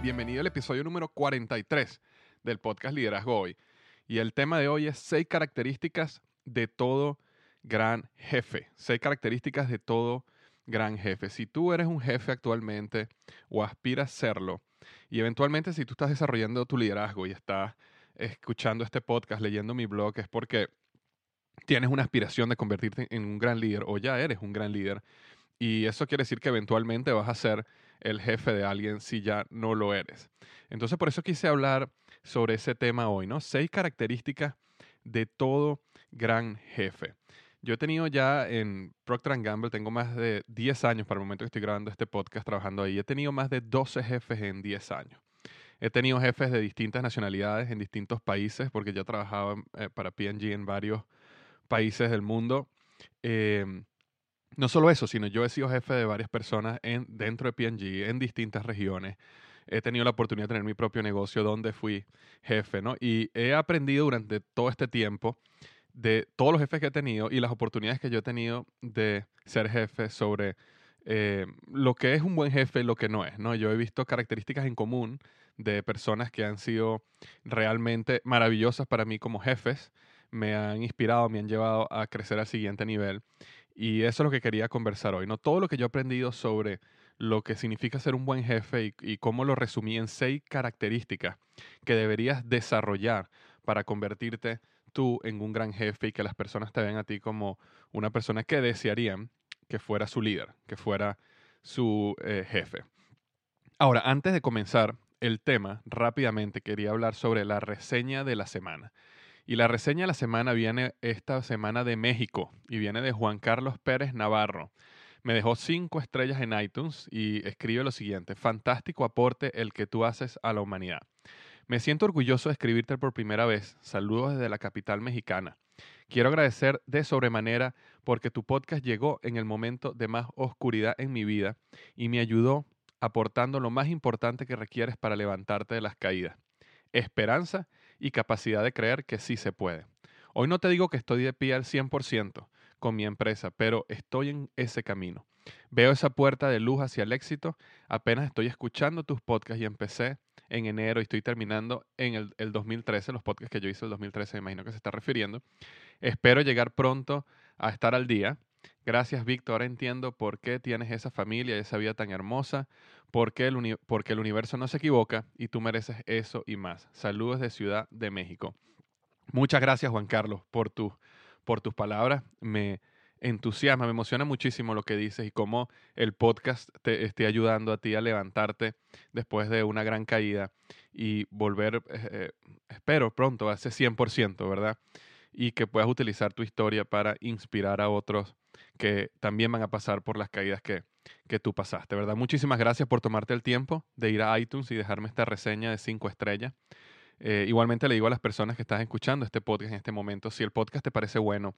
Bienvenido al episodio número 43 del podcast Liderazgo Hoy. Y el tema de hoy es seis características de todo gran jefe. Seis características de todo gran jefe. Si tú eres un jefe actualmente o aspiras a serlo, y eventualmente si tú estás desarrollando tu liderazgo y estás escuchando este podcast, leyendo mi blog, es porque tienes una aspiración de convertirte en un gran líder o ya eres un gran líder. Y eso quiere decir que eventualmente vas a ser el jefe de alguien si ya no lo eres. Entonces, por eso quise hablar sobre ese tema hoy, ¿no? Seis características de todo gran jefe. Yo he tenido ya en Procter Gamble, tengo más de 10 años para el momento que estoy grabando este podcast trabajando ahí. He tenido más de 12 jefes en 10 años. He tenido jefes de distintas nacionalidades en distintos países, porque ya trabajaba eh, para PG en varios países del mundo. Em, no solo eso, sino yo he sido jefe de varias personas en, dentro de P&G, en distintas regiones. He tenido la oportunidad de tener mi propio negocio donde fui jefe, ¿no? Y he aprendido durante todo este tiempo de todos los jefes que he tenido y las oportunidades que yo he tenido de ser jefe sobre eh, lo que es un buen jefe y lo que no es, ¿no? Yo he visto características en común de personas que han sido realmente maravillosas para mí como jefes, me han inspirado, me han llevado a crecer al siguiente nivel. Y eso es lo que quería conversar hoy, ¿no? Todo lo que yo he aprendido sobre lo que significa ser un buen jefe y, cómo lo resumí en seis características que deberías desarrollar para convertirte tú en un gran jefe y que las personas te vean a ti como una persona que desearían que fuera su líder, que fuera su eh, jefe. Ahora, antes de comenzar el tema, rápidamente quería hablar sobre la reseña de la semana. Y la reseña de la semana viene esta semana de México y viene de Juan Carlos Pérez Navarro. Me dejó cinco estrellas en iTunes y escribe lo siguiente, fantástico aporte el que tú haces a la humanidad. Me siento orgulloso de escribirte por primera vez. Saludos desde la capital mexicana. Quiero agradecer de sobremanera porque tu podcast llegó en el momento de más oscuridad en mi vida y me ayudó aportando lo más importante que requieres para levantarte de las caídas. Esperanza y capacidad de creer que sí se puede. Hoy no te digo que estoy de pie al 100% con mi empresa, pero estoy en ese camino. Veo esa puerta de luz hacia el éxito. Apenas estoy escuchando tus podcasts y empecé en enero y estoy terminando en el, el 2013, los podcasts que yo hice el 2013, me imagino que se está refiriendo. Espero llegar pronto a estar al día Gracias, Víctor. Ahora entiendo por qué tienes esa familia y esa vida tan hermosa, porque el, porque el universo no se equivoca y tú mereces eso y más. Saludos de Ciudad de México. Muchas gracias, Juan Carlos, por, tu, por tus palabras. Me entusiasma, me emociona muchísimo lo que dices y cómo el podcast te esté ayudando a ti a levantarte después de una gran caída y volver, eh, eh, espero pronto, a ese 100%, ¿verdad? Y que puedas utilizar tu historia para inspirar a otros que también van a pasar por las caídas que, que tú pasaste, ¿verdad? Muchísimas gracias por tomarte el tiempo de ir a iTunes y dejarme esta reseña de cinco estrellas. Eh, igualmente le digo a las personas que están escuchando este podcast en este momento, si el podcast te parece bueno,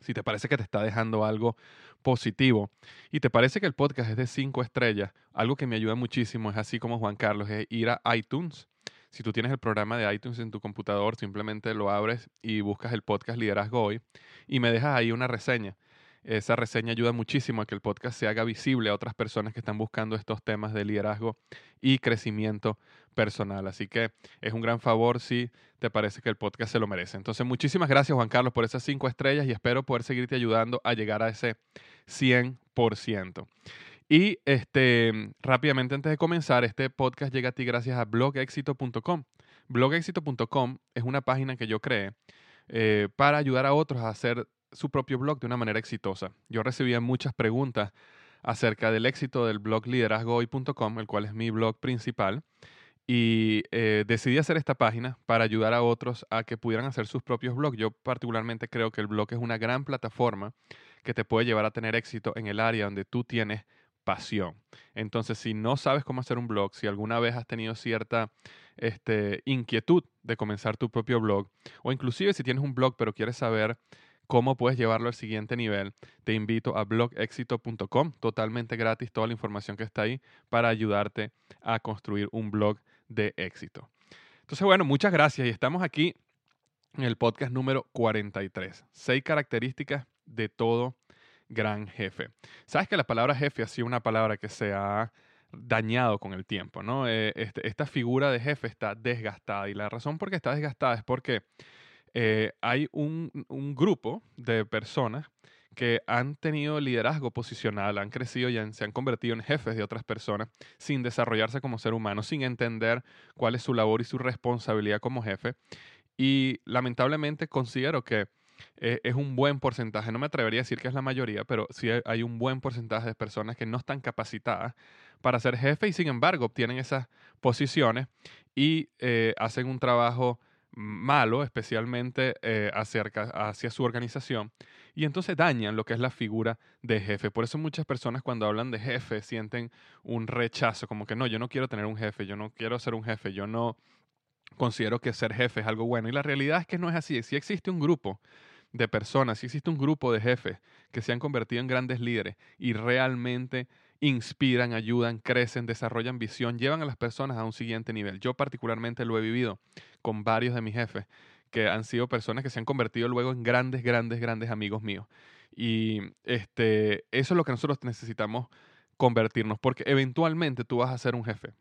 si te parece que te está dejando algo positivo y te parece que el podcast es de cinco estrellas, algo que me ayuda muchísimo es así como Juan Carlos, es ir a iTunes. Si tú tienes el programa de iTunes en tu computador, simplemente lo abres y buscas el podcast Liderazgo Hoy y me dejas ahí una reseña. Esa reseña ayuda muchísimo a que el podcast se haga visible a otras personas que están buscando estos temas de liderazgo y crecimiento personal. Así que es un gran favor si te parece que el podcast se lo merece. Entonces, muchísimas gracias Juan Carlos por esas cinco estrellas y espero poder seguirte ayudando a llegar a ese 100%. Y este, rápidamente antes de comenzar, este podcast llega a ti gracias a blogexito.com. Blogexito.com es una página que yo creé eh, para ayudar a otros a hacer su propio blog de una manera exitosa. Yo recibía muchas preguntas acerca del éxito del blog liderazgohoy.com, el cual es mi blog principal, y eh, decidí hacer esta página para ayudar a otros a que pudieran hacer sus propios blogs. Yo particularmente creo que el blog es una gran plataforma que te puede llevar a tener éxito en el área donde tú tienes pasión. Entonces, si no sabes cómo hacer un blog, si alguna vez has tenido cierta este, inquietud de comenzar tu propio blog, o inclusive si tienes un blog pero quieres saber cómo puedes llevarlo al siguiente nivel, te invito a blogexito.com, totalmente gratis, toda la información que está ahí para ayudarte a construir un blog de éxito. Entonces, bueno, muchas gracias y estamos aquí en el podcast número 43, seis características de todo gran jefe. Sabes que la palabra jefe ha sido una palabra que se ha dañado con el tiempo, ¿no? Eh, este, esta figura de jefe está desgastada y la razón por qué está desgastada es porque eh, hay un, grupo de personas que han tenido liderazgo posicional, han crecido y se han convertido en jefes de otras personas sin desarrollarse como ser humano, sin entender cuál es su labor y su responsabilidad como jefe. Y lamentablemente considero que eh, es un buen porcentaje, no me atrevería a decir que es la mayoría, pero sí hay un buen porcentaje de personas que no están capacitadas para ser jefe y sin embargo obtienen esas posiciones y eh, hacen un trabajo malo, especialmente eh, hacia su organización, y entonces dañan lo que es la figura de jefe. Por eso muchas personas cuando hablan de jefe sienten un rechazo, como que no, yo no quiero tener un jefe, yo no quiero ser un jefe, yo no considero que ser jefe es algo bueno. Y la realidad es que no es así. Si existe un grupo de personas, si existe un grupo de jefes que se han convertido en grandes líderes y realmente inspiran, ayudan, crecen, desarrollan visión, llevan a las personas a un siguiente nivel. Yo particularmente lo he vivido con varios de mis jefes que han sido personas que se han convertido luego en grandes, grandes, grandes amigos míos. Y este, eso es lo que nosotros necesitamos convertirnos, porque eventualmente tú vas a ser un jefe.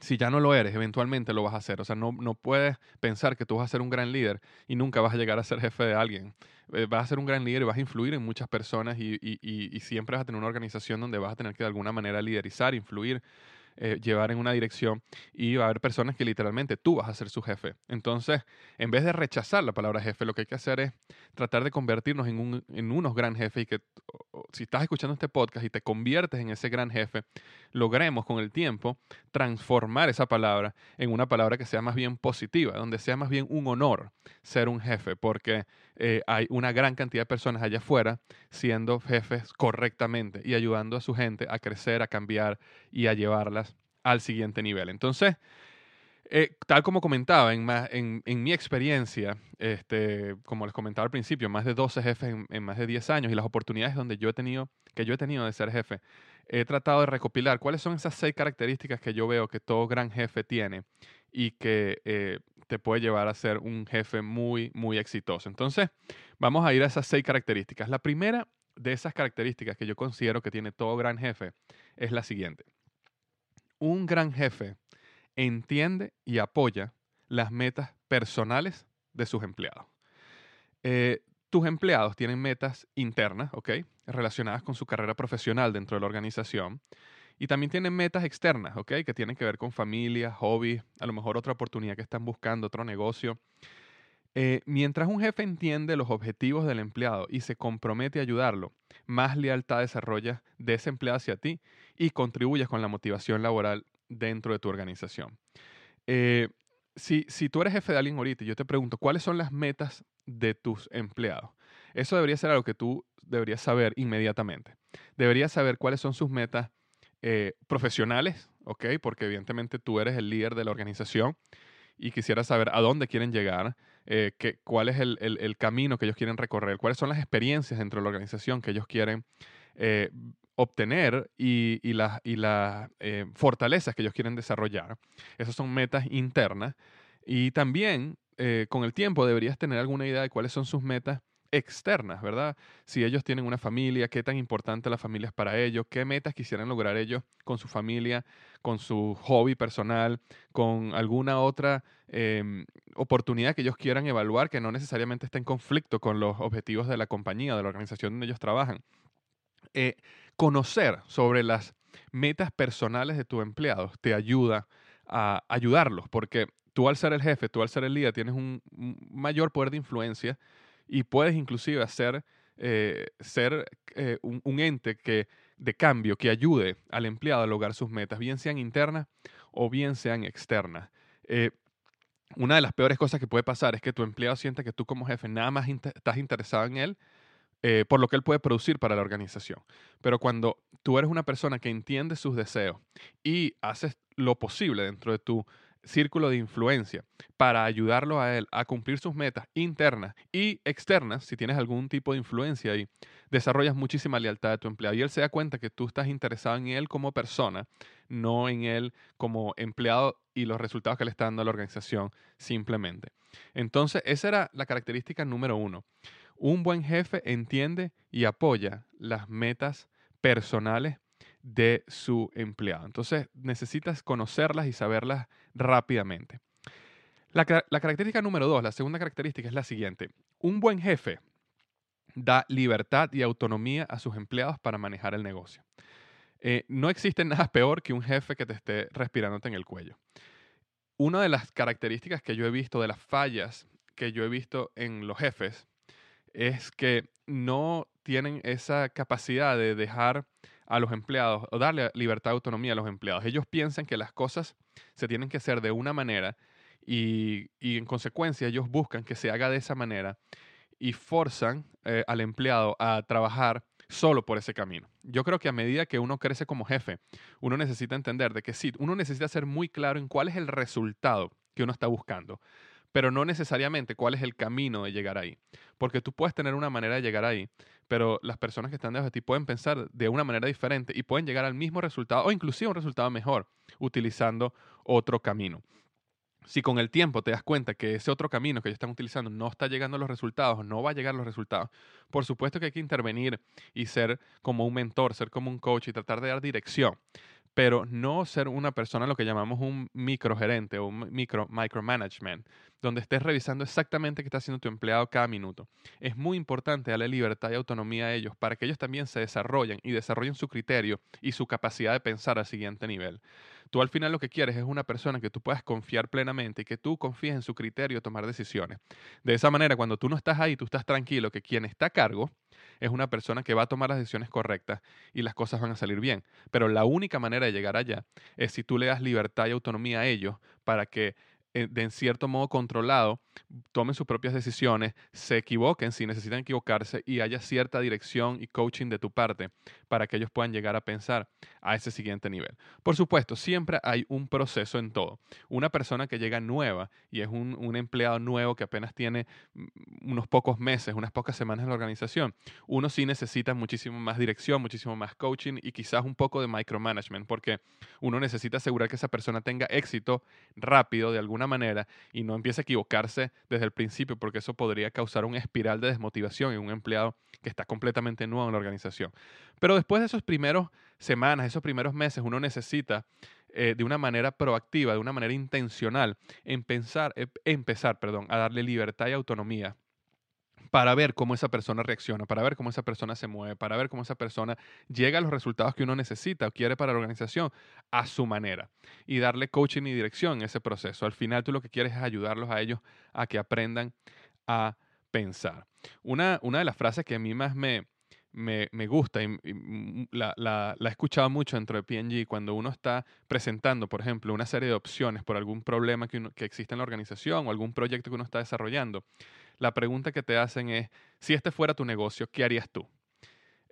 Si ya no lo eres, eventualmente lo vas a hacer. O sea, no, no puedes pensar que tú vas a ser un gran líder y nunca vas a llegar a ser jefe de alguien. Eh, vas a ser un gran líder y vas a influir en muchas personas y, y, siempre vas a tener una organización donde vas a tener que de alguna manera liderizar, influir eh, llevar en una dirección y va a haber personas que literalmente tú vas a ser su jefe. Entonces, en vez de rechazar la palabra jefe, lo que hay que hacer es tratar de convertirnos en, un, en unos gran jefes y que si estás escuchando este podcast y te conviertes en ese gran jefe, logremos con el tiempo transformar esa palabra en una palabra que sea más bien positiva, donde sea más bien un honor ser un jefe, porque eh, hay una gran cantidad de personas allá afuera siendo jefes correctamente y ayudando a su gente a crecer, a cambiar y a llevarlas al siguiente nivel. Entonces, eh, tal como comentaba, en, mi experiencia, este, como les comentaba al principio, más de 12 jefes en, en, más de 10 años y las oportunidades donde yo he tenido, que yo he tenido de ser jefe, he tratado de recopilar cuáles son esas seis características que yo veo que todo gran jefe tiene y que eh, te puede llevar a ser un jefe muy, muy exitoso. Entonces, vamos a ir a esas seis características. La primera de esas características que yo considero que tiene todo gran jefe es la siguiente. Un gran jefe entiende y apoya las metas personales de sus empleados. Eh, tus empleados tienen metas internas, ¿ok? Relacionadas con su carrera profesional dentro de la organización. Y también tienen metas externas, ¿ok? Que tienen que ver con familia, hobby, a lo mejor otra oportunidad que están buscando, otro negocio. Eh, mientras un jefe entiende los objetivos del empleado y se compromete a ayudarlo, más lealtad desarrolla de ese empleado hacia ti y contribuyes con la motivación laboral dentro de tu organización. Eh, si, si tú eres jefe de alguien ahorita yo te pregunto, ¿cuáles son las metas de tus empleados? Eso debería ser algo que tú deberías saber inmediatamente. Deberías saber cuáles son sus metas eh, profesionales, ¿ok? Porque evidentemente tú eres el líder de la organización y quisiera saber a dónde quieren llegar, eh, cuál es el, camino que ellos quieren recorrer, cuáles son las experiencias dentro de la organización que ellos quieren eh, obtener y, las fortalezas que ellos quieren desarrollar. Esas son metas internas. Y también con el tiempo deberías tener alguna idea de cuáles son sus metas externas, ¿verdad? Si ellos tienen una familia, qué tan importante la familia es para ellos, qué metas quisieran lograr ellos con su familia, con su hobby personal, con alguna otra em, oportunidad que ellos quieran evaluar que no necesariamente esté en conflicto con los objetivos de la compañía, de la organización donde ellos trabajan. Eh, conocer sobre las metas personales de tus empleados te ayuda a ayudarlos, porque tú al ser el jefe, tú al ser el líder, tienes un mayor poder de influencia y puedes inclusive hacer, eh, ser eh, un, ente que, de cambio que ayude al empleado a lograr sus metas, bien sean internas o bien sean externas. Eh, una de las peores cosas que puede pasar es que tu empleado sienta que tú como jefe nada más estás interesado en él por lo que él puede producir para la organización. Pero cuando tú eres una persona que entiende sus deseos y haces lo posible dentro de tu círculo de influencia para ayudarlo a él a cumplir sus metas internas y externas, si tienes algún tipo de influencia ahí, desarrollas muchísima lealtad de tu empleado y él se da cuenta que tú estás interesado en él como persona, no en él como empleado y los resultados que le está dando a la organización simplemente. Entonces, esa era la característica número uno. Un buen jefe entiende y apoya las metas personales de su empleado. Entonces necesitas conocerlas y saberlas rápidamente. La, característica número dos, la segunda característica es la siguiente. Un buen jefe da libertad y autonomía a sus empleados para manejar el negocio. Eh, no existe nada peor que un jefe que te esté respirándote en el cuello. Una de las características que yo he visto, de las fallas que yo he visto en los jefes, es que no tienen esa capacidad de dejar a los empleados o darle libertad de autonomía a los empleados. Ellos piensan que las cosas se tienen que hacer de una manera y, en consecuencia ellos buscan que se haga de esa manera y forzan eh, al empleado a trabajar solo por ese camino. Yo creo que a medida que uno crece como jefe, uno necesita entender de que sí, uno necesita ser muy claro en cuál es el resultado que uno está buscando pero no necesariamente cuál es el camino de llegar ahí. Porque tú puedes tener una manera de llegar ahí, pero las personas que están debajo de ti pueden pensar de una manera diferente y pueden llegar al mismo resultado o inclusive un resultado mejor utilizando otro camino. Si con el tiempo te das cuenta que ese otro camino que ellos están utilizando no está llegando a los resultados, no va a llegar a los resultados, por supuesto que hay que intervenir y ser como un mentor, ser como un coach y tratar de dar dirección pero no ser una persona lo que llamamos un microgerente o un micro micromanagement, donde estés revisando exactamente qué está haciendo tu empleado cada minuto. Es muy importante darle libertad y autonomía a ellos para que ellos también se desarrollen y desarrollen su criterio y su capacidad de pensar al siguiente nivel. Tú al final lo que quieres es una persona que tú puedas confiar plenamente y que tú confíes en su criterio de tomar decisiones. De esa manera, cuando tú no estás ahí, tú estás tranquilo que quien está a cargo es una persona que va a tomar las decisiones correctas y las cosas van a salir bien. Pero la única manera de llegar allá es si tú le das libertad y autonomía a ellos para que de en cierto modo controlado, tomen sus propias decisiones, se equivoquen si necesitan equivocarse y haya cierta dirección y coaching de tu parte para que ellos puedan llegar a pensar a ese siguiente nivel. Por supuesto, siempre hay un proceso en todo. Una persona que llega nueva y es un, un empleado nuevo que apenas tiene mm, unos pocos meses, unas pocas semanas en la organización, uno sí necesita muchísimo más dirección, muchísimo más coaching y quizás un poco de micromanagement, porque uno necesita asegurar que esa persona tenga éxito rápido de alguna manera y no empiece a equivocarse desde el principio, porque eso podría causar una espiral de desmotivación en un empleado que está completamente nuevo en la organización. Pero después de esos primeros semanas, esos primeros meses, uno necesita eh, de una manera proactiva, de una manera intencional, en pensar, eh, empezar perdón, a darle libertad y autonomía para ver cómo esa persona reacciona, para ver cómo esa persona se mueve, para ver cómo esa persona llega a los resultados que uno necesita o quiere para la organización a su manera y darle coaching y dirección en ese proceso. Al final tú lo que quieres es ayudarlos a ellos a que aprendan a pensar. Una, una de las frases que a mí más me, me, gusta y, mm, la, he escuchado mucho dentro de PNG cuando uno está presentando, por ejemplo, una serie de opciones por algún problema que, que existe en la organización o algún proyecto que uno está desarrollando la pregunta que te hacen es, si este fuera tu negocio, ¿qué harías tú?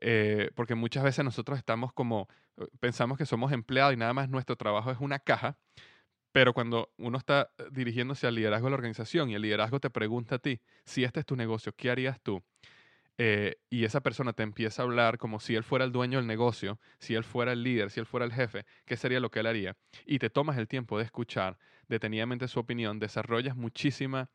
Eh, porque muchas veces nosotros estamos como, eh, pensamos que somos empleados y nada más nuestro trabajo es una caja, pero cuando uno está eh, dirigiéndose al liderazgo de la organización y el liderazgo te pregunta a ti, si este es tu negocio, ¿qué harías tú? y esa persona te empieza a hablar como si él fuera el dueño del negocio, si él fuera el líder, si él fuera el jefe, ¿qué sería lo que él haría? Y te tomas el tiempo de escuchar detenidamente su opinión, desarrollas muchísima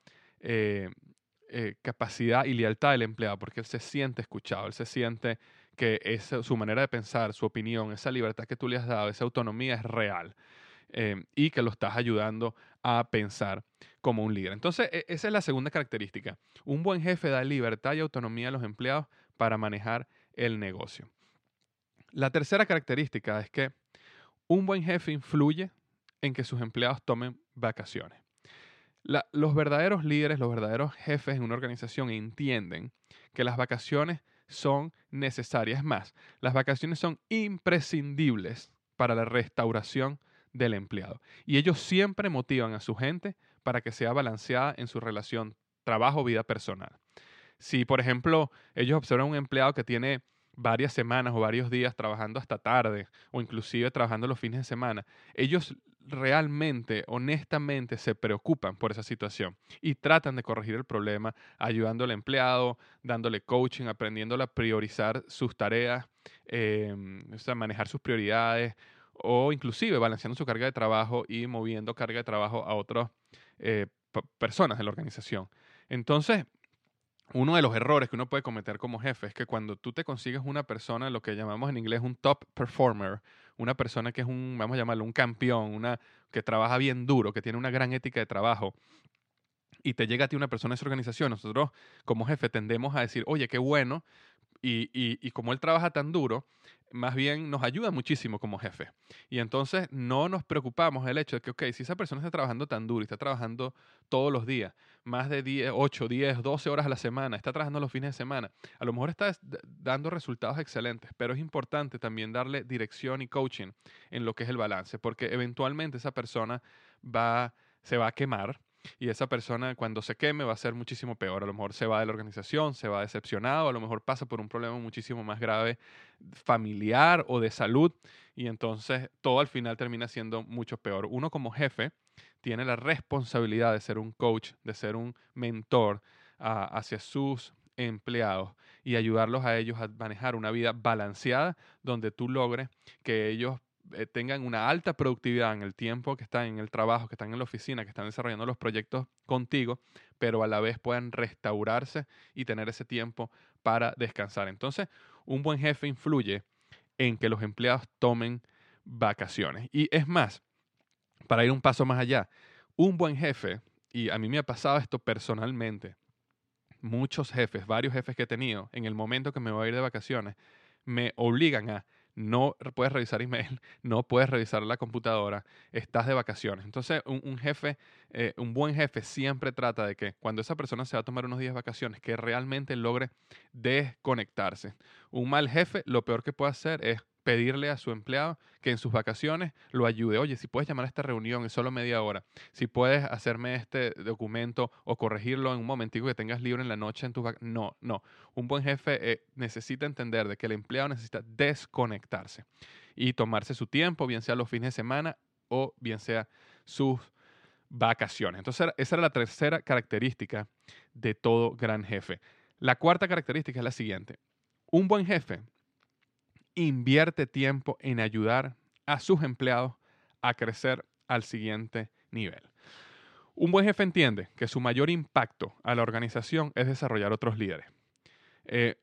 capacidad y lealtad del empleado, porque él se siente escuchado, él se siente que su manera de pensar, su opinión, esa libertad que tú le has dado, esa autonomía es real eh, y que lo estás ayudando a pensar como un líder. Entonces, e, esa es la segunda característica. Un buen jefe da libertad y autonomía a los empleados para manejar el negocio. La tercera característica es que un buen jefe influye en que sus empleados tomen vacaciones los verdaderos líderes, los verdaderos jefes en una organización entienden que las vacaciones son necesarias. Es más, las vacaciones son imprescindibles para la restauración del empleado. Y ellos siempre motivan a su gente para que sea balanceada en su relación trabajo-vida personal. Si, por ejemplo, ellos observan un empleado que tiene varias semanas o varios días trabajando hasta tarde o inclusive trabajando los fines de semana, ellos realmente, honestamente, se preocupan por esa situación y tratan de corregir el problema ayudando al empleado, dándole coaching, aprendiéndole a priorizar sus tareas, eh, o manejar sus prioridades o inclusive balanceando su carga de trabajo y moviendo carga de trabajo a otras eh, personas de la organización. Entonces, uno de los errores que uno puede cometer como jefe es que cuando tú te consigues una persona, lo que llamamos en inglés un top performer, una persona que es un, vamos a llamarlo, un campeón, una que trabaja bien duro, que tiene una gran ética de trabajo, y te llega a ti una persona de esa organización, nosotros como jefe tendemos a decir, oye, qué bueno, y, y, como él trabaja tan duro, más bien nos ayuda muchísimo como jefe. Y entonces no nos preocupamos el hecho de que, ok, si esa persona está trabajando tan duro y está trabajando todos los días, más de 10, 8, 10, 12 horas a la semana, está trabajando los fines de semana, a lo mejor está dando resultados excelentes, pero es importante también darle dirección y coaching en lo que es el balance, porque eventualmente esa persona va, se va a quemar y esa persona cuando se queme va a ser muchísimo peor. A lo mejor se va de la organización, se va decepcionado, a lo mejor pasa por un problema muchísimo más grave familiar o de salud y entonces todo al final termina siendo mucho peor. Uno como jefe tiene la responsabilidad de ser un coach, de ser un mentor ah, hacia sus empleados y ayudarlos a ellos a manejar una vida balanceada donde tú logres que ellos eh, tengan una alta productividad en el tiempo que están en el trabajo, que están en la oficina, que están desarrollando los proyectos contigo, pero a la vez puedan restaurarse y tener ese tiempo para descansar. Entonces, un buen jefe influye en que los empleados tomen vacaciones. Y es más, para ir un paso más allá, un buen jefe, y a mí me ha pasado esto personalmente, muchos jefes, varios jefes que he tenido, en el momento que me voy a ir de vacaciones, me obligan a no puedes revisar email, no puedes revisar la computadora, estás de vacaciones. Entonces, un, jefe, eh, un buen jefe siempre trata de que cuando esa persona se va a tomar unos días de vacaciones, que realmente logre desconectarse. Un mal jefe, lo peor que puede hacer es pedirle a su empleado que en sus vacaciones lo ayude. Oye, si puedes llamar a esta reunión en solo media hora, si puedes hacerme este documento o corregirlo en un momentico que tengas libre en la noche en tus vacaciones. No, no. Un buen jefe eh, necesita entender de que el empleado necesita desconectarse y tomarse su tiempo, bien sea los fines de semana o bien sea sus vacaciones. Entonces, esa era la tercera característica de todo gran jefe. La cuarta característica es la siguiente. Un buen jefe invierte tiempo en ayudar a sus empleados a crecer al siguiente nivel. Un buen jefe entiende que su mayor impacto a la organización es desarrollar otros líderes. Eh,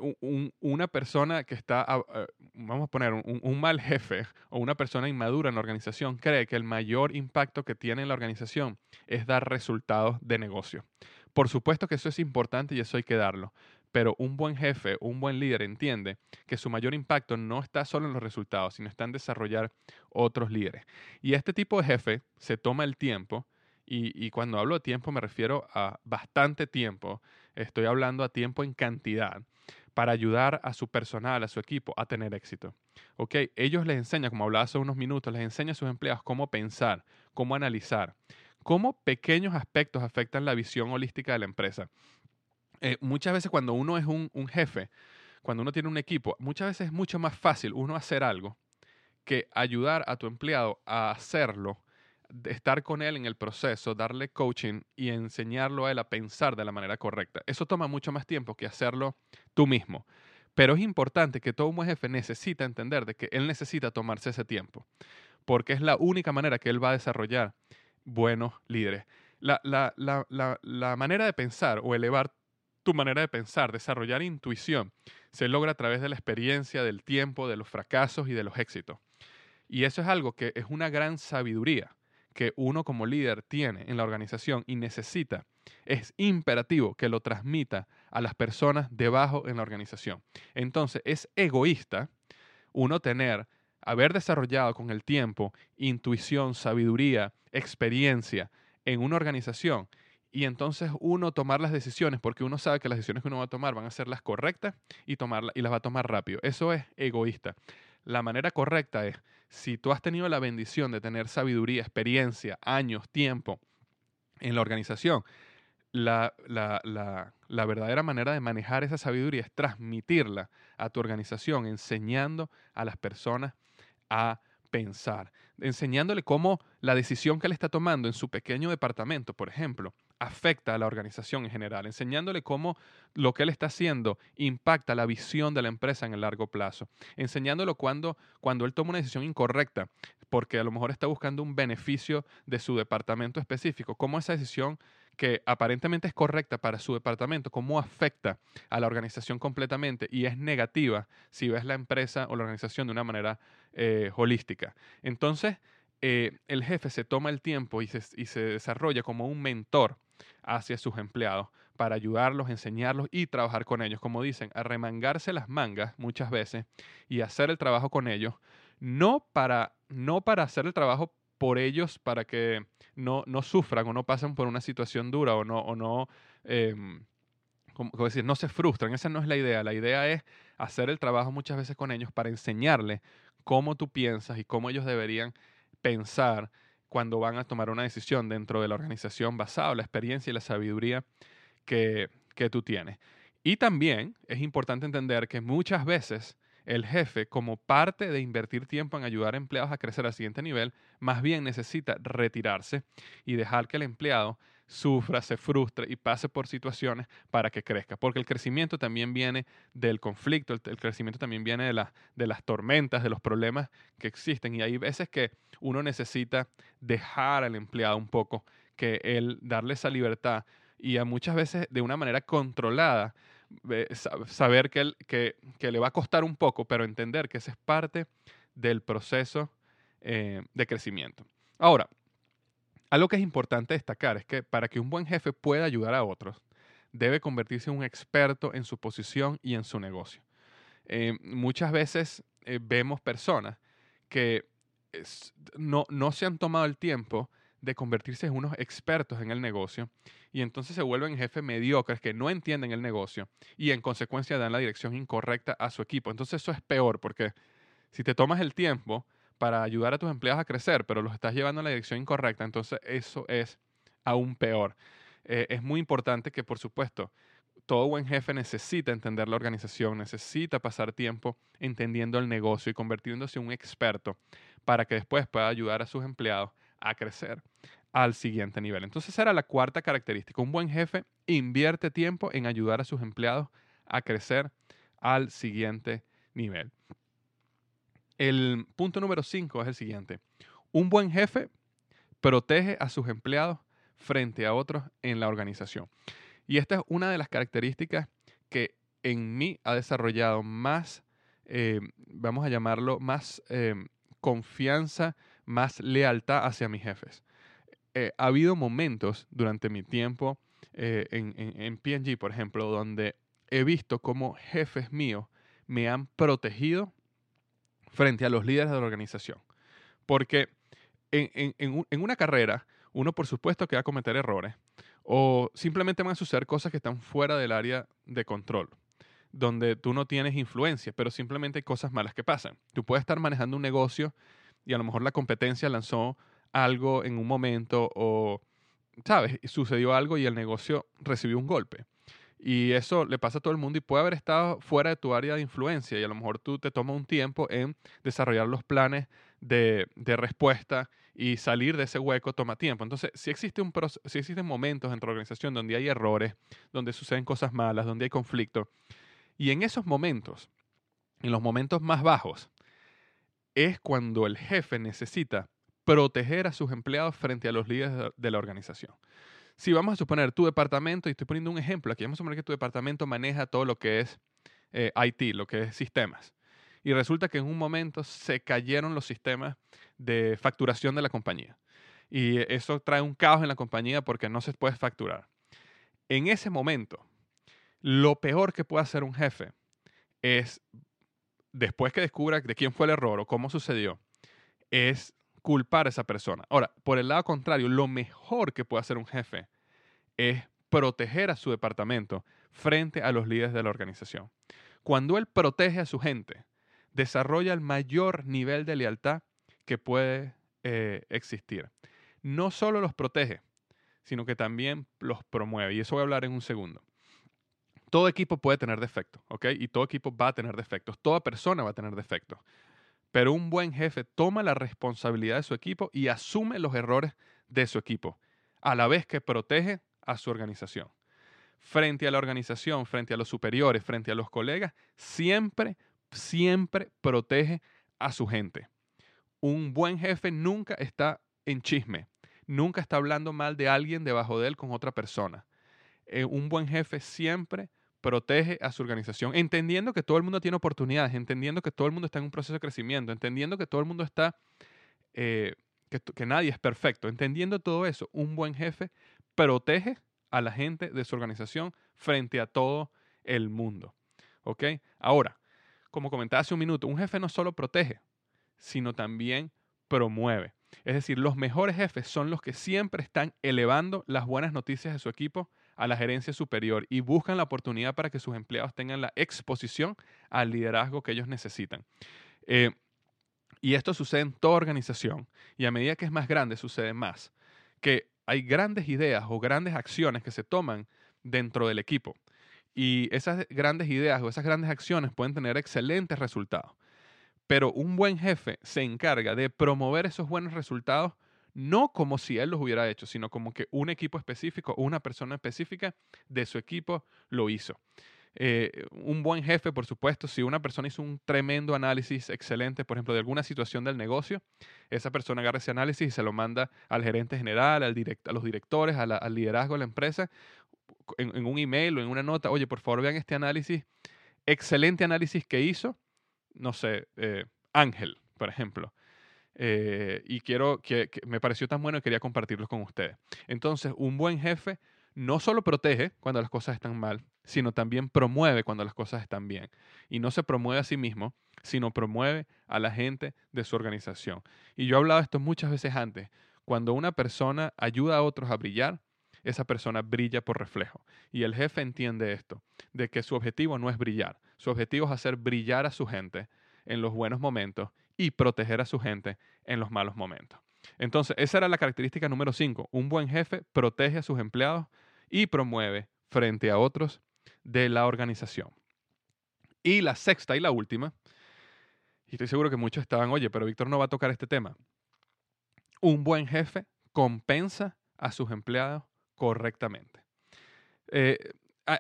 una persona que está, eh, vamos a poner, un, mal jefe o una persona inmadura en la organización cree que el mayor impacto que tiene en la organización es dar resultados de negocio. Por supuesto que eso es importante y eso hay que darlo, pero un buen jefe, un buen líder entiende que su mayor impacto no está solo en los resultados, sino está en desarrollar otros líderes. Y este tipo de jefe se toma el tiempo, y, cuando hablo de tiempo me refiero a bastante tiempo, estoy hablando a tiempo en cantidad, para ayudar a su personal, a su equipo a tener éxito. ¿Ok? Ellos les enseñan, como hablaba hace unos minutos, les enseñan a sus empleados cómo pensar, cómo analizar, cómo pequeños aspectos afectan la visión holística de la empresa. Eh, muchas veces cuando uno es un, jefe, cuando uno tiene un equipo, muchas veces es mucho más fácil uno hacer algo que ayudar a tu empleado a hacerlo, estar con él en el proceso, darle coaching y enseñarlo a él a pensar de la manera correcta. Eso toma mucho más tiempo que hacerlo tú mismo. Pero es importante que todo un buen jefe necesita entender de que él necesita tomarse ese tiempo, porque es la única manera que él va a desarrollar buenos líderes. La, la, la, la manera de pensar o elevar tu manera de pensar, desarrollar intuición, se logra a través de la experiencia, del tiempo, de los fracasos y de los éxitos. Y eso es algo que es una gran sabiduría que uno como líder tiene en la organización y necesita. Es imperativo que lo transmita a las personas debajo en la organización. Entonces, es egoísta uno tener, haber desarrollado con el tiempo intuición, sabiduría, experiencia en una organización y entonces uno tomar las decisiones, porque uno sabe que las decisiones que uno va a tomar van a ser las correctas y, y las va a tomar rápido. Eso es egoísta. La manera correcta es, si tú has tenido la bendición de tener sabiduría, experiencia, años, tiempo en la organización, la, la, la, la, verdadera manera de manejar esa sabiduría es transmitirla a tu organización, enseñando a las personas a pensar, enseñándole cómo la decisión que él está tomando en su pequeño departamento, por ejemplo, afecta a la organización en general, enseñándole cómo lo que él está haciendo impacta la visión de la empresa en el largo plazo, enseñándolo cuando, cuando él toma una decisión incorrecta, porque a lo mejor está buscando un beneficio de su departamento específico, cómo esa decisión que aparentemente es correcta para su departamento, cómo afecta a la organización completamente y es negativa si ves la empresa o la organización de una manera eh, holística. Entonces, eh, el jefe se toma el tiempo y se, y se desarrolla como un mentor hacia sus empleados para ayudarlos, enseñarlos y trabajar con ellos. Como dicen, arremangarse las mangas muchas veces y hacer el trabajo con ellos, no para, no para hacer el trabajo por ellos, para que no, no sufran o no pasen por una situación dura o no, o no em, como, decir, no se frustran. Esa no es la idea. La idea es hacer el trabajo muchas veces con ellos para enseñarles cómo tú piensas y cómo ellos deberían pensar cuando van a tomar una decisión dentro de la organización basada en la experiencia y la sabiduría que, que tú tienes. Y también es importante entender que muchas veces el jefe, como parte de invertir tiempo en ayudar a empleados a crecer al siguiente nivel, más bien necesita retirarse y dejar que el empleado sufra, se frustre y pase por situaciones para que crezca. Porque el crecimiento también viene del conflicto, el, crecimiento también viene de, de las tormentas, de los problemas que existen. Y hay veces que uno necesita dejar al empleado un poco, que él darle esa libertad y a muchas veces de una manera controlada, saber que, que, le va a costar un poco, pero entender que esa es parte del proceso eh, de crecimiento. Ahora, algo que es importante destacar es que para que un buen jefe pueda ayudar a otros, debe convertirse en un experto en su posición y en su negocio. Eh, muchas veces eh, vemos personas que no, no se han tomado el tiempo de convertirse en unos expertos en el negocio y entonces se vuelven jefes mediocres que no entienden el negocio y en consecuencia dan la dirección incorrecta a su equipo. Entonces eso es peor porque si te tomas el tiempo para ayudar a tus empleados a crecer, pero los estás llevando en la dirección incorrecta, entonces eso es aún peor. Eh, es muy importante que, por supuesto, todo buen jefe necesita entender la organización, necesita pasar tiempo entendiendo el negocio y convirtiéndose en un experto para que después pueda ayudar a sus empleados a crecer al siguiente nivel. Entonces, esa era la cuarta característica. Un buen jefe invierte tiempo en ayudar a sus empleados a crecer al siguiente nivel. El punto número cinco es el siguiente. Un buen jefe protege a sus empleados frente a otros en la organización. Y esta es una de las características que en mí ha desarrollado más, eh, vamos a llamarlo, más eh, confianza, más lealtad hacia mis jefes. Eh, ha habido momentos durante mi tiempo en, en, en, PNG, por ejemplo, donde he visto cómo jefes míos me han protegido frente a los líderes de la organización. Porque en, en, una carrera, uno por supuesto que va a cometer errores o simplemente van a suceder cosas que están fuera del área de control, donde tú no tienes influencia, pero simplemente cosas malas que pasan. Tú puedes estar manejando un negocio y a lo mejor la competencia lanzó algo en un momento o, ¿sabes? Sucedió algo y el negocio recibió un golpe. Y eso le pasa a todo el mundo y puede haber estado fuera de tu área de influencia y a lo mejor tú te tomas un tiempo en desarrollar los planes de, respuesta y salir de ese hueco toma tiempo. Entonces, si, existe un si existen momentos de la organización donde hay errores, donde suceden cosas malas, donde hay conflicto, y en esos momentos, en los momentos más bajos, es cuando el jefe necesita proteger a sus empleados frente a los líderes de la organización. Si vamos a suponer tu departamento, y estoy poniendo un ejemplo aquí, vamos a suponer que tu departamento maneja todo lo que es eh, IT, lo que es sistemas. Y resulta que en un momento se cayeron los sistemas de facturación de la compañía. Y eso trae un caos en la compañía porque no se puede facturar. En ese momento, lo peor que puede hacer un jefe es, después que descubra de quién fue el error o cómo sucedió, es culpar a esa persona. Ahora, por el lado contrario, lo mejor que puede hacer un jefe es proteger a su departamento frente a los líderes de la organización. Cuando él protege a su gente, desarrolla el mayor nivel de lealtad que puede eh, existir. No solo los protege, sino que también los promueve. Y eso voy a hablar en un segundo. Todo equipo puede tener defectos, ¿ok? Y todo equipo va a tener defectos. Toda persona va a tener defectos. Pero un buen jefe toma la responsabilidad de su equipo y asume los errores de su equipo, a la vez que protege a su organización. Frente a la organización, frente a los superiores, frente a los colegas, siempre, siempre protege a su gente. Un buen jefe nunca está en chisme, nunca está hablando mal de alguien debajo de él con otra persona. Eh, un buen jefe siempre protege a su organización, entendiendo que todo el mundo tiene oportunidades, entendiendo que todo el mundo está en un proceso de crecimiento, entendiendo que todo el mundo está, eh, que, nadie es perfecto, entendiendo todo eso, un buen jefe protege a la gente de su organización frente a todo el mundo. ¿Ok? Ahora, como comentaba hace un minuto, un jefe no solo protege, sino también promueve. Es decir, los mejores jefes son los que siempre están elevando las buenas noticias de su equipo a la gerencia superior y buscan la oportunidad para que sus empleados tengan la exposición al liderazgo que ellos necesitan. Eh, y esto sucede en toda organización y a medida que es más grande sucede más, que hay grandes ideas o grandes acciones que se toman dentro del equipo. Y esas grandes ideas o esas grandes acciones pueden tener excelentes resultados. Pero un buen jefe se encarga de promover esos buenos resultados no como si él los hubiera hecho, sino como que un equipo específico, una persona específica de su equipo lo hizo. Eh, un buen jefe, por supuesto, si una persona hizo un tremendo análisis excelente, por ejemplo, de alguna situación del negocio, esa persona agarra ese análisis y se lo manda al gerente general, al a los directores, al liderazgo de la empresa, en, un email o en una nota, oye, por favor vean este análisis, excelente análisis que hizo, no sé, eh, Ángel, por ejemplo. Eh, y quiero que, me pareció tan bueno que quería compartirlos con ustedes. Entonces, un buen jefe no solo protege cuando las cosas están mal, sino también promueve cuando las cosas están bien. Y no se promueve a sí mismo, sino promueve a la gente de su organización. Y yo he hablado de esto muchas veces antes. Cuando una persona ayuda a otros a brillar, esa persona brilla por reflejo. Y el jefe entiende esto, de que su objetivo no es brillar, su objetivo es hacer brillar a su gente en los buenos momentos y proteger a su gente en los malos momentos. Entonces, esa era la característica número 5. Un buen jefe protege a sus empleados y promueve frente a otros de la organización. Y la sexta y la última, y estoy seguro que muchos estaban, oye, pero Víctor no va a tocar este tema. Un buen jefe compensa a sus empleados correctamente. Eh,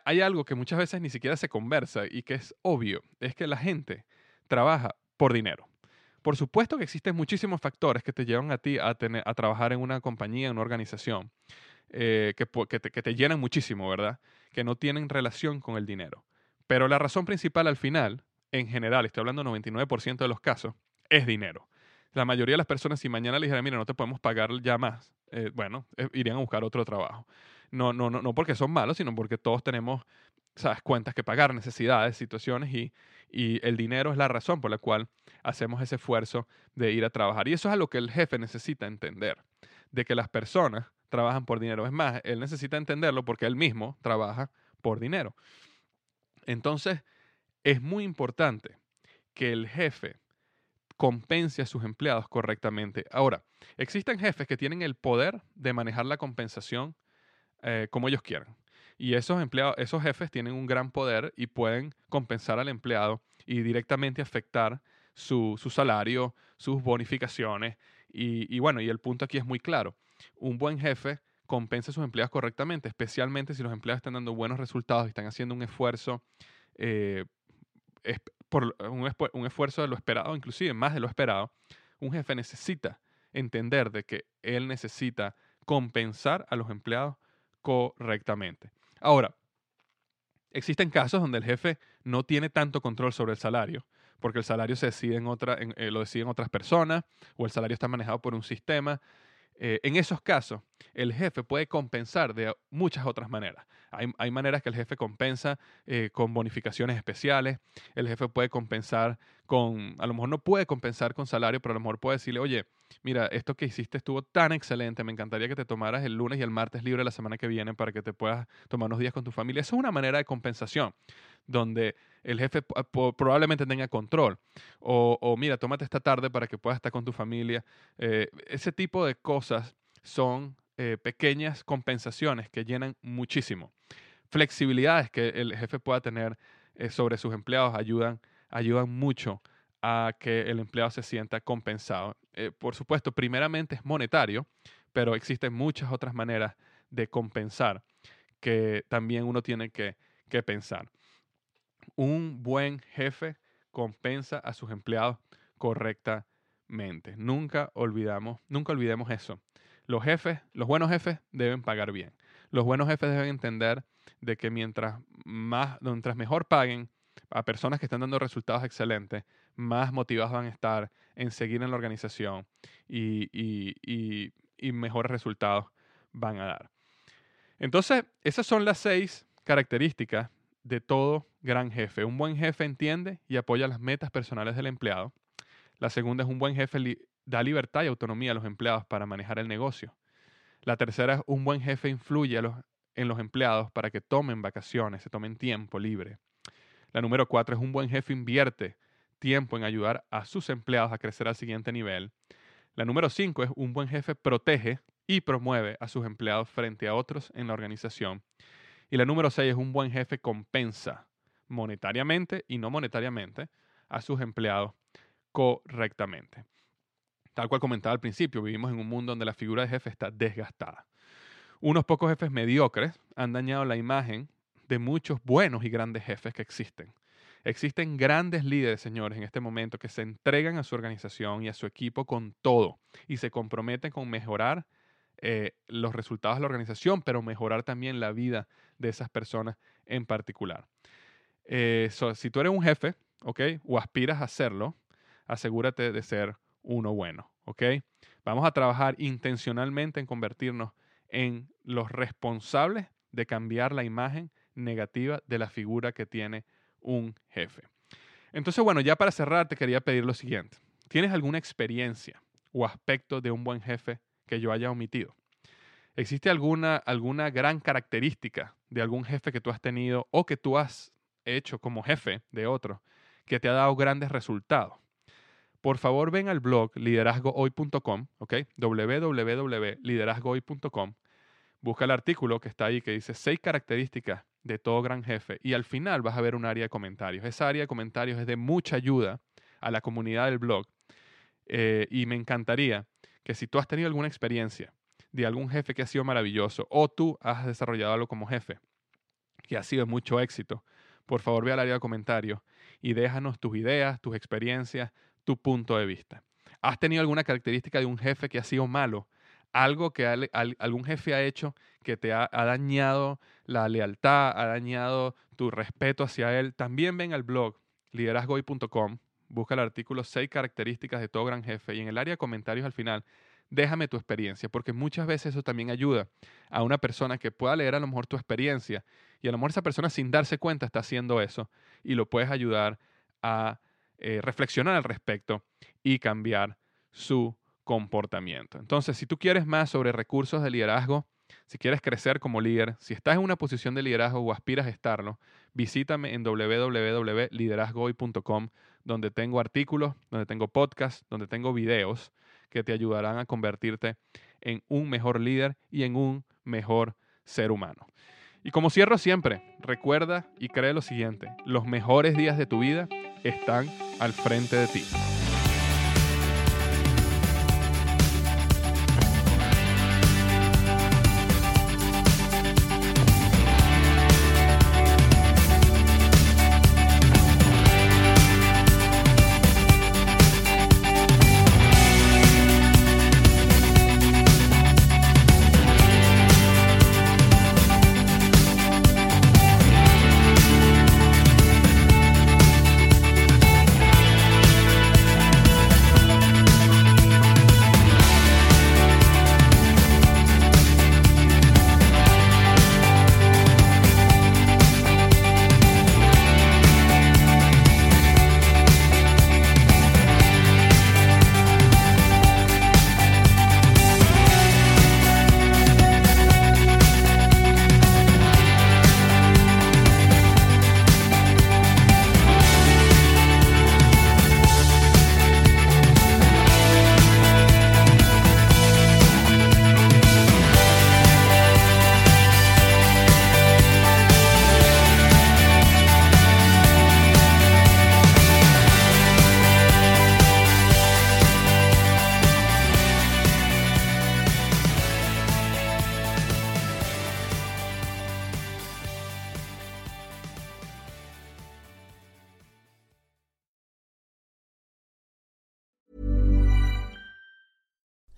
hay algo que muchas veces ni siquiera se conversa y que es obvio, es que la gente trabaja por dinero. Por supuesto que existen muchísimos factores que te llevan a ti a, tener, a trabajar en una compañía, en una organización, eh, que, que, te, llenan muchísimo, ¿verdad? Que no tienen relación con el dinero. Pero la razón principal al final, en general, estoy hablando del 99% de los casos, es dinero. La mayoría de las personas, si mañana le dijeran, mira, no te podemos pagar ya más, eh, bueno, eh, irían a buscar otro trabajo. No, no, no, no porque son malos, sino porque todos tenemos sabes, cuentas que pagar, necesidades, situaciones y, el dinero es la razón por la cual hacemos ese esfuerzo de ir a trabajar. Y eso es a lo que el jefe necesita entender, de que las personas trabajan por dinero. Es más, él necesita entenderlo porque él mismo trabaja por dinero. Entonces, es muy importante que el jefe compense a sus empleados correctamente. Ahora, existen jefes que tienen el poder de manejar la compensación eh, como ellos quieran. Y esos empleados, esos jefes tienen un gran poder y pueden compensar al empleado y directamente afectar su, salario, sus bonificaciones. Y, bueno, y el punto aquí es muy claro. Un buen jefe compensa a sus empleados correctamente, especialmente si los empleados están dando buenos resultados y están haciendo un esfuerzo eh, por un, esfuerzo de lo esperado, inclusive más de lo esperado, un jefe necesita entender de que él necesita compensar a los empleados correctamente. Ahora, existen casos donde el jefe no tiene tanto control sobre el salario, porque el salario se decide en otra, eh, lo deciden otras personas o el salario está manejado por un sistema eh, en esos casos, el jefe puede compensar de muchas otras maneras. Hay, maneras que el jefe compensa eh, con bonificaciones especiales, el jefe puede compensar con, a lo mejor no puede compensar con salario, pero a lo mejor puede decirle, oye, mira, esto que hiciste estuvo tan excelente, me encantaría que te tomaras el lunes y el martes libre la semana que viene para que te puedas tomar unos días con tu familia. Eso es una manera de compensación donde el jefe probablemente tenga control. O, mira, tómate esta tarde para que puedas estar con tu familia. Eh, ese tipo de cosas son eh, pequeñas compensaciones que llenan muchísimo. Flexibilidades que el jefe pueda tener eh, sobre sus empleados ayudan, ayudan mucho a que el empleado se sienta compensado. por supuesto, primeramente es monetario, pero existen muchas otras maneras de compensar que también uno tiene que pensar un buen jefe compensa a sus empleados correctamente. Nunca olvidamos, nunca olvidemos eso. Los jefes, los buenos jefes deben pagar bien. Los buenos jefes deben entender de que mientras más, mientras mejor paguen a personas que están dando resultados excelentes, más motivados van a estar en seguir en la organización y, y mejores resultados van a dar. Entonces, esas son las seis características de todo gran jefe. Un buen jefe entiende y apoya las metas personales del empleado. La segunda es un buen jefe da libertad y autonomía a los empleados para manejar el negocio. La tercera es un buen jefe influye en los empleados para que tomen vacaciones, se tomen tiempo libre. La número cuatro es un buen jefe invierte tiempo en ayudar a sus empleados a crecer al siguiente nivel. La número cinco es un buen jefe protege y promueve a sus empleados frente a otros en la organización. Y la número seis es un buen jefe compensa monetariamente y no monetariamente a sus empleados correctamente. Tal cual comentaba al principio, vivimos en un mundo donde la figura de jefe está desgastada. Unos pocos jefes mediocres han dañado la imagen de muchos buenos y grandes jefes que existen. Existen grandes líderes, señores, en este momento que se entregan a su organización y a su equipo con todo y se comprometen con mejorar eh, los resultados de la organización, pero mejorar también la vida de esas personas en particular. Eh, si tú eres un jefe, ¿ok? O aspiras a hacerlo, asegúrate de ser uno bueno, ¿ok? Vamos a trabajar intencionalmente en convertirnos en los responsables de cambiar la imagen negativa de la figura que tiene un jefe. Entonces, bueno, ya para cerrar te quería pedir lo siguiente. ¿Tienes alguna experiencia o aspecto de un buen jefe que yo haya omitido? ¿Existe alguna, alguna gran característica de algún jefe que tú has tenido o que tú has hecho como jefe de otro que te ha dado grandes resultados? Por favor, ven al blog liderazgohoy.com, ¿ok? www.liderazgohoy.com. Busca el artículo que está ahí que dice seis características de todo gran jefe y al final vas a ver un área de comentarios. Esa área de comentarios es de mucha ayuda a la comunidad del blog eh, y me encantaría que si tú has tenido alguna experiencia de algún jefe que ha sido maravilloso o tú has desarrollado algo como jefe que ha sido mucho éxito, por favor ve al área de comentarios y déjanos tus ideas, tus experiencias, tu punto de vista. ¿Has tenido alguna característica de un jefe que ha sido malo? Algo que algún jefe ha hecho que te ha, dañado la lealtad, ha dañado tu respeto hacia él. También ven al blog liderazgoy.com, busca el artículo 6 características de todo gran jefe y en el área de comentarios al final déjame tu experiencia, porque muchas veces eso también ayuda a una persona que pueda leer a lo mejor tu experiencia y a lo mejor esa persona sin darse cuenta está haciendo eso y lo puedes ayudar a eh, reflexionar al respecto y cambiar su comportamiento. Entonces, si tú quieres más sobre recursos de liderazgo, si quieres crecer como líder, si estás en una posición de liderazgo o aspiras a estarlo, visítame en www.liderazgohoy.com, donde tengo artículos, donde tengo podcasts, donde tengo videos que te ayudarán a convertirte en un mejor líder y en un mejor ser humano. Y como cierro siempre, recuerda y cree lo siguiente, los mejores días de tu vida están al frente de ti.